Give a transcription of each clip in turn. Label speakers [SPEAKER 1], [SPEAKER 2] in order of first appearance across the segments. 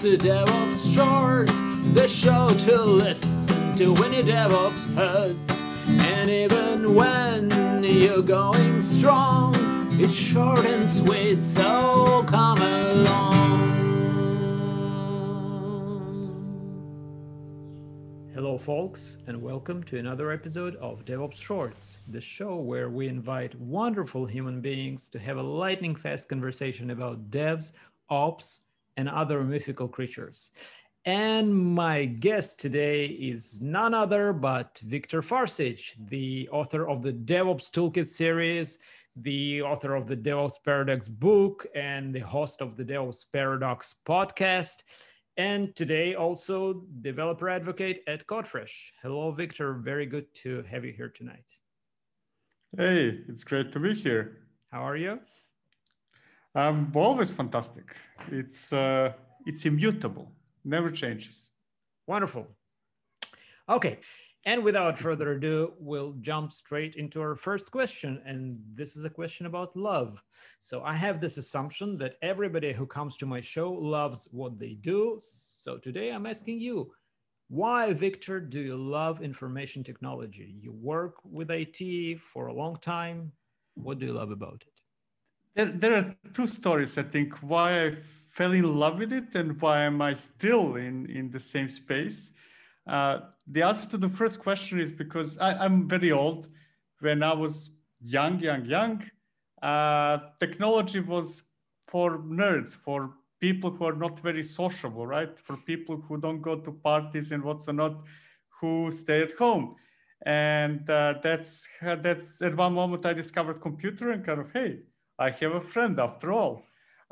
[SPEAKER 1] to DevOps Shorts, the show to listen to when your DevOps hurts. And even when you're going strong, it's short and sweet, so come along. Hello, folks, and welcome to another episode of DevOps Shorts, the show where we invite wonderful human beings to have a lightning fast conversation about devs, ops, and other mythical creatures. And my guest today is none other but Victor Farcic, the author of the DevOps Toolkit series, the author of the DevOps Paradox book, and the host of the DevOps Paradox podcast. And today also developer advocate at Codefresh. Hello, Victor. Very good to have you here tonight.
[SPEAKER 2] Hey, it's great to be here.
[SPEAKER 1] How are you?
[SPEAKER 2] Um, always fantastic. It's uh, it's immutable, never changes.
[SPEAKER 1] Wonderful. Okay, and without further ado, we'll jump straight into our first question, and this is a question about love. So I have this assumption that everybody who comes to my show loves what they do. So today I'm asking you, why, Victor, do you love information technology? You work with IT for a long time. What do you love about it?
[SPEAKER 2] There, there are two stories, I think, why I fell in love with it and why am I still in, in the same space. Uh, the answer to the first question is because I, am very old. When I was young, young, young, uh, technology was for nerds, for people who are not very sociable, right? For people who don't go to parties and what's not, who stay at home. And uh, that's that's at one moment I discovered computer and kind of hey, I have a friend after all.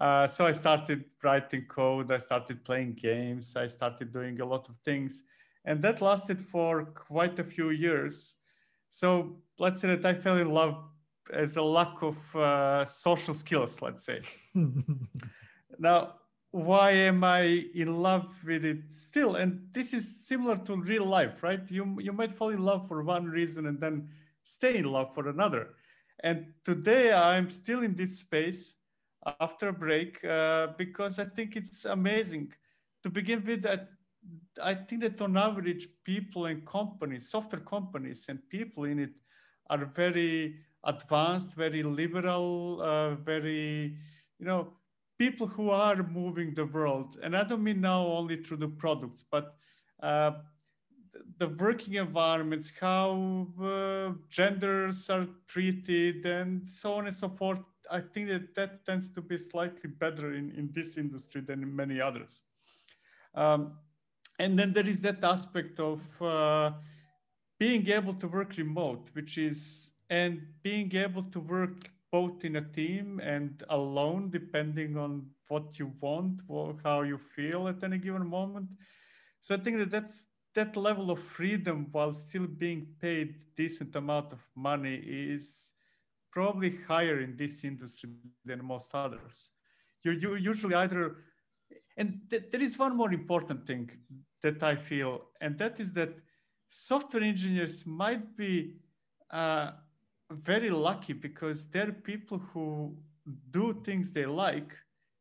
[SPEAKER 2] Uh, so I started writing code, I started playing games, I started doing a lot of things. And that lasted for quite a few years. So let's say that I fell in love as a lack of uh, social skills, let's say. now, why am I in love with it still? And this is similar to real life, right? You, you might fall in love for one reason and then stay in love for another. And today I'm still in this space after a break uh, because I think it's amazing. To begin with, I, I think that on average, people and companies, software companies and people in it are very advanced, very liberal, uh, very, you know, people who are moving the world. And I don't mean now only through the products, but uh, the working environments, how uh, genders are treated, and so on and so forth. I think that that tends to be slightly better in, in this industry than in many others. Um, and then there is that aspect of uh, being able to work remote, which is, and being able to work both in a team and alone, depending on what you want, or how you feel at any given moment. So I think that that's that level of freedom while still being paid decent amount of money is probably higher in this industry than most others. You, you usually either, and th- there is one more important thing that I feel, and that is that software engineers might be uh, very lucky because they're people who do things they like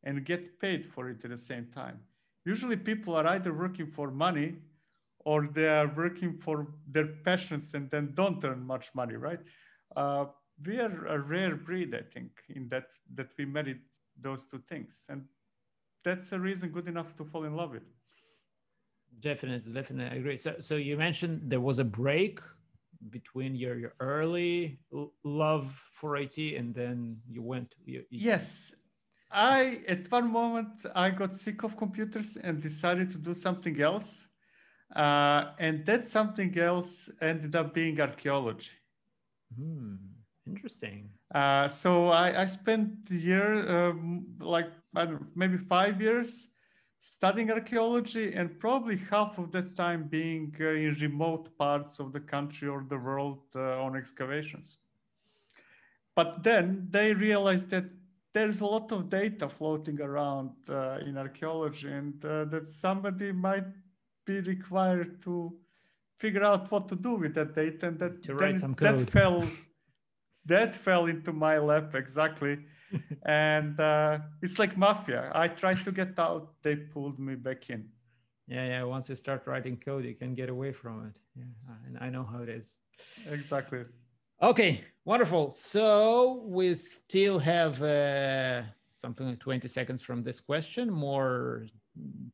[SPEAKER 2] and get paid for it at the same time. Usually, people are either working for money or they are working for their passions and then don't earn much money, right? Uh, we are a rare breed, I think, in that that we married those two things, and that's a reason good enough to fall in love with.
[SPEAKER 1] Definitely, definitely, I agree. So, so you mentioned there was a break between your, your early love for IT and then you went. You, you...
[SPEAKER 2] Yes, I at one moment I got sick of computers and decided to do something else uh, and that something else ended up being archaeology.
[SPEAKER 1] Hmm, interesting.
[SPEAKER 2] Uh, so I, I spent the year, um, like I don't know, maybe five years studying archaeology, and probably half of that time being uh, in remote parts of the country or the world uh, on excavations. But then they realized that there's a lot of data floating around uh, in archaeology, and uh, that somebody might be required to figure out what to do with that data and that
[SPEAKER 1] to write some code.
[SPEAKER 2] that fell that fell into my lap exactly and uh, it's like mafia. I tried to get out, they pulled me back in.
[SPEAKER 1] Yeah, yeah. Once you start writing code, you can get away from it. Yeah, and I know how it is.
[SPEAKER 2] Exactly.
[SPEAKER 1] Okay, wonderful. So we still have uh, something like 20 seconds from this question, more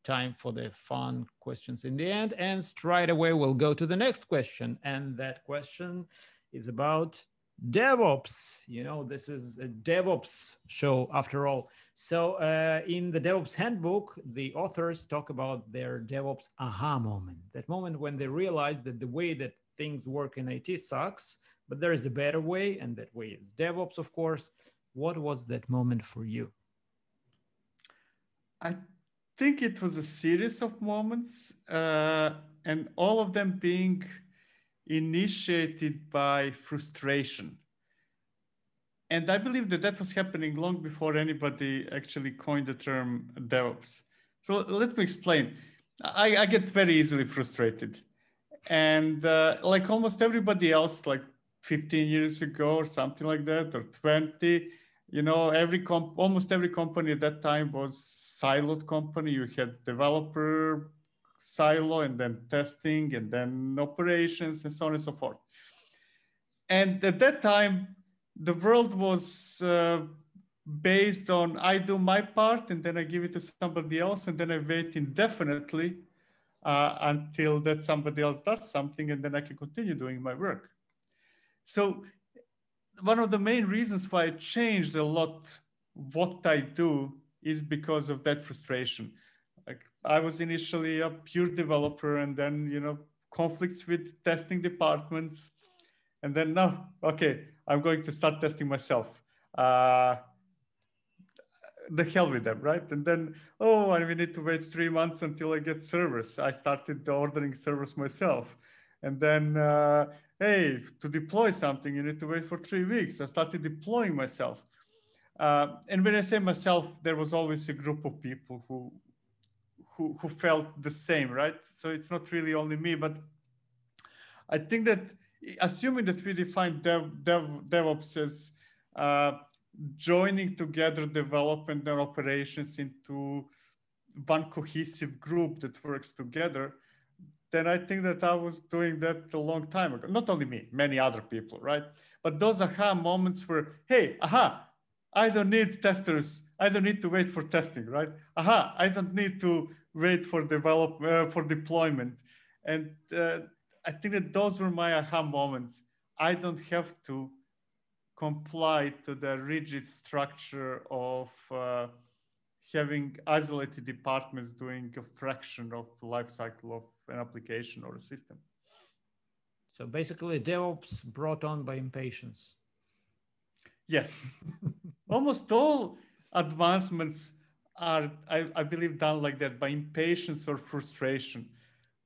[SPEAKER 1] time for the fun questions in the end. And straight away, we'll go to the next question. And that question is about DevOps. You know, this is a DevOps show after all. So, uh, in the DevOps handbook, the authors talk about their DevOps aha moment that moment when they realize that the way that things work in IT sucks, but there is a better way, and that way is DevOps, of course. What was that moment for you?
[SPEAKER 2] I think it was a series of moments, uh, and all of them being initiated by frustration. And I believe that that was happening long before anybody actually coined the term DevOps. So let me explain. I, I get very easily frustrated. And uh, like almost everybody else, like 15 years ago or something like that, or 20, you know, every comp- almost every company at that time was siloed company. You had developer silo and then testing and then operations and so on and so forth. And at that time, the world was uh, based on I do my part and then I give it to somebody else and then I wait indefinitely uh, until that somebody else does something and then I can continue doing my work. So one of the main reasons why I changed a lot what I do is because of that frustration. Like I was initially a pure developer and then, you know, conflicts with testing departments. And then now, okay, I'm going to start testing myself. Uh, the hell with them, right? And then, oh, and we need to wait three months until I get servers. I started ordering servers myself. And then, uh, hey, to deploy something, you need to wait for three weeks. I started deploying myself. Uh, and when I say myself, there was always a group of people who, who, who felt the same, right? So it's not really only me, but I think that assuming that we define dev, dev, DevOps as uh, joining together development and operations into one cohesive group that works together, then I think that I was doing that a long time ago. Not only me, many other people, right? But those aha moments where, hey, aha, I don't need testers. I don't need to wait for testing, right? Aha, I don't need to wait for develop uh, for deployment. And uh, I think that those were my aha moments. I don't have to comply to the rigid structure of uh, having isolated departments doing a fraction of life cycle of an application or a system.
[SPEAKER 1] So basically, DevOps brought on by impatience.
[SPEAKER 2] Yes, almost all advancements are, I, I believe, done like that by impatience or frustration,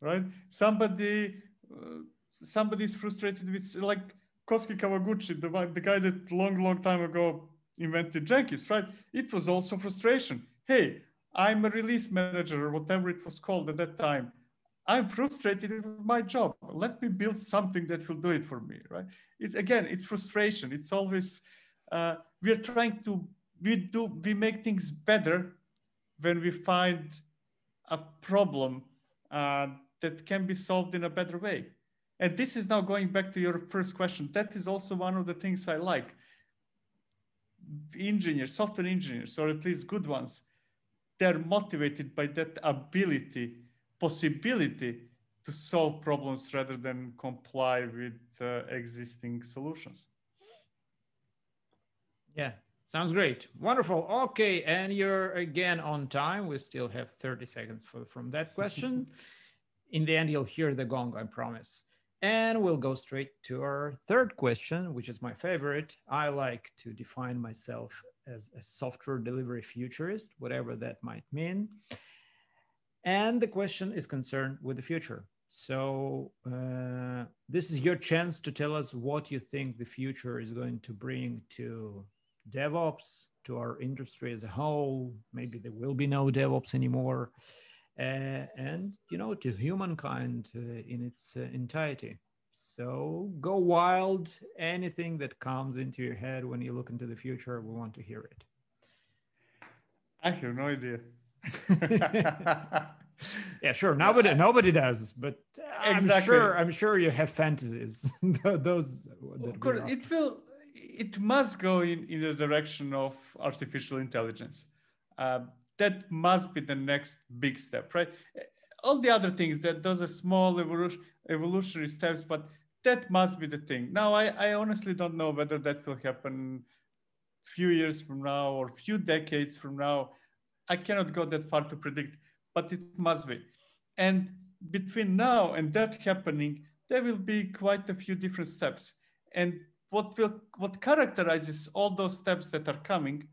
[SPEAKER 2] right? Somebody, uh, somebody is frustrated with like Kohsuke Kawaguchi, the, the guy that long, long time ago invented Jenkins, right? It was also frustration. Hey, I'm a release manager or whatever it was called at that time. I'm frustrated with my job. Let me build something that will do it for me, right? It again, it's frustration. It's always uh, we're trying to we do we make things better when we find a problem uh, that can be solved in a better way. And this is now going back to your first question. That is also one of the things I like. Engineers, software engineers, or at least good ones, they're motivated by that ability, possibility to solve problems rather than comply with uh, existing solutions.
[SPEAKER 1] Yeah, sounds great. Wonderful. Okay, and you're again on time. We still have 30 seconds for, from that question. In the end, you'll hear the gong, I promise. And we'll go straight to our third question, which is my favorite. I like to define myself as a software delivery futurist, whatever that might mean. And the question is concerned with the future. So, uh, this is your chance to tell us what you think the future is going to bring to DevOps, to our industry as a whole. Maybe there will be no DevOps anymore and you know to humankind uh, in its uh, entirety So go wild. Anything that comes into your head when you look into the future, we want to hear it.
[SPEAKER 2] I have no idea.
[SPEAKER 1] yeah, sure. Nobody, nobody does, but I'm sure. I'm sure you have fantasies. Those.
[SPEAKER 2] Of course, it will. It must go in in the direction of artificial intelligence. Uh, that must be the next big step, right? All the other things that those are small evolution, evolutionary steps, but that must be the thing. Now, I, I honestly don't know whether that will happen few years from now or few decades from now. I cannot go that far to predict but it must be. And between now and that happening, there will be quite a few different steps. And what will what characterizes all those steps that are coming,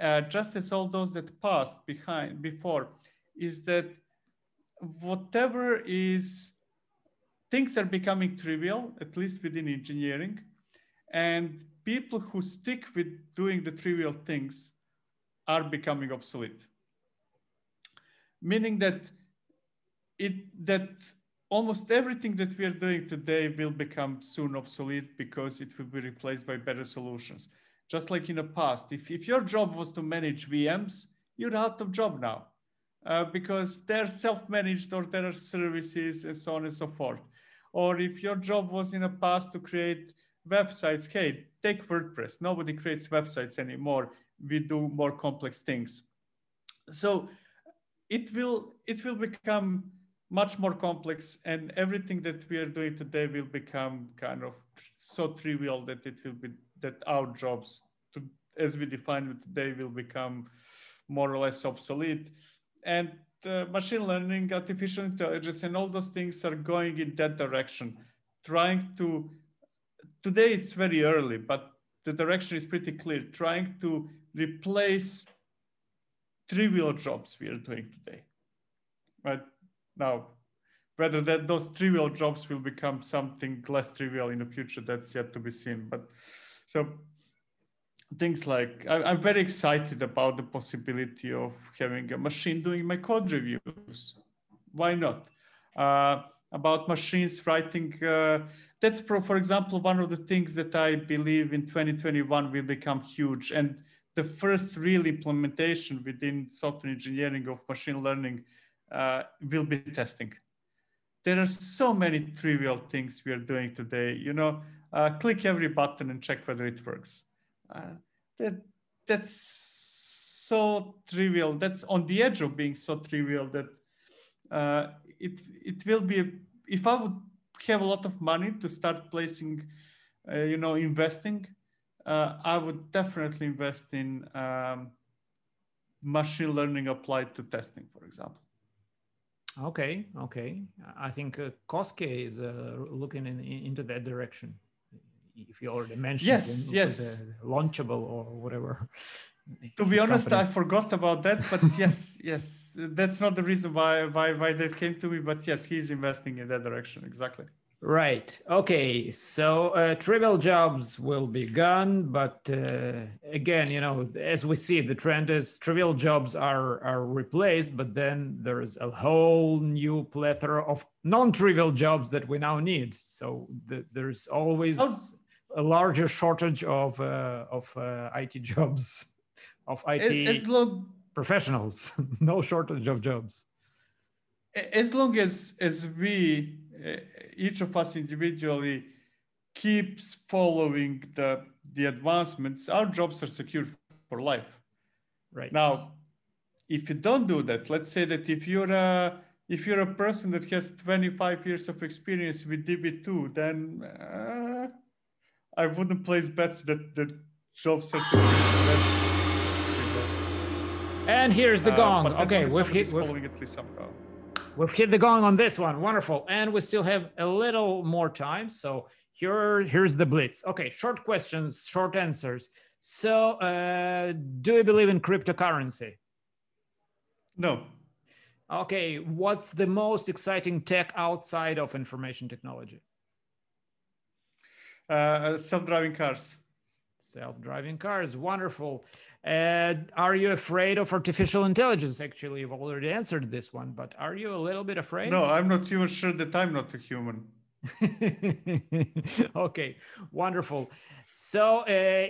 [SPEAKER 2] uh, just as all those that passed behind before, is that whatever is things are becoming trivial, at least within engineering, and people who stick with doing the trivial things are becoming obsolete meaning that it that almost everything that we are doing today will become soon obsolete because it will be replaced by better solutions. Just like in the past, if, if your job was to manage VMs, you're out of job now uh, because they're self-managed or there are services and so on and so forth. Or if your job was in the past to create websites, hey, take WordPress. Nobody creates websites anymore. We do more complex things. So it will it will become much more complex and everything that we are doing today will become kind of so trivial that it will be that our jobs to, as we define it today will become more or less obsolete and uh, machine learning artificial intelligence and all those things are going in that direction trying to today it's very early but the direction is pretty clear trying to replace trivial jobs we are doing today. Right now, whether that those trivial jobs will become something less trivial in the future, that's yet to be seen. But so things like I, am very excited about the possibility of having a machine doing my code reviews. Why not? Uh, about machines writing. Uh, that's, pro, for example, one of the things that I believe in 2021 will become huge. And the first real implementation within software engineering of machine learning uh, will be testing. There are so many trivial things we are doing today. You know, uh, click every button and check whether it works. Uh, that, that's so trivial. That's on the edge of being so trivial that uh, it it will be. If I would have a lot of money to start placing, uh, you know, investing uh, I would definitely invest in um, machine learning applied to testing, for example.
[SPEAKER 1] Okay, okay. I think uh, Kohsuke is uh, looking in, in, into that direction. If you already mentioned
[SPEAKER 2] yes, yes,
[SPEAKER 1] launchable or whatever.
[SPEAKER 2] To be honest, companies. I forgot about that. But yes, yes, that's not the reason why why why that came to me. But yes, he's investing in that direction exactly.
[SPEAKER 1] Right. Okay. So uh, trivial jobs will be gone, but uh, again, you know, as we see, the trend is trivial jobs are are replaced, but then there's a whole new plethora of non-trivial jobs that we now need. So the, there's always oh. A larger shortage of uh, of uh, IT jobs, of IT as long- professionals. no shortage of jobs.
[SPEAKER 2] As long as as we uh, each of us individually keeps following the the advancements, our jobs are secure for life.
[SPEAKER 1] Right
[SPEAKER 2] now, if you don't do that, let's say that if you're a if you're a person that has 25 years of experience with DB2, then uh, I wouldn't place bets that the Job says.
[SPEAKER 1] And here's the uh, gong. Uh, okay, we've hit.
[SPEAKER 2] We've, following at least somehow.
[SPEAKER 1] We've hit the gong on this one. Wonderful. And we still have a little more time. So here, here's the blitz. Okay, short questions, short answers. So uh, do you believe in cryptocurrency?
[SPEAKER 2] No.
[SPEAKER 1] Okay, what's the most exciting tech outside of information technology?
[SPEAKER 2] Uh, self-driving cars.
[SPEAKER 1] Self-driving cars, wonderful. Uh, are you afraid of artificial intelligence? Actually, you've already answered this one, but are you a little bit afraid?
[SPEAKER 2] No, I'm not even sure that I'm not a human.
[SPEAKER 1] okay, wonderful. So, uh,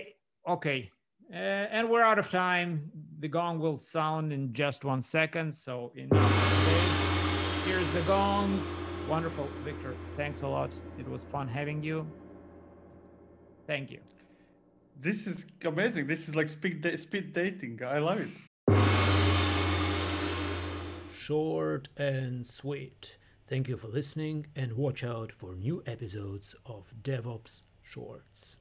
[SPEAKER 1] okay, uh, and we're out of time. The gong will sound in just one second. So, enough Here's the gong. Wonderful, Victor. Thanks a lot. It was fun having you. Thank you.
[SPEAKER 2] This is amazing. This is like speed da- speed dating. I love it.
[SPEAKER 1] Short and sweet. Thank you for listening and watch out for new episodes of DevOps Shorts.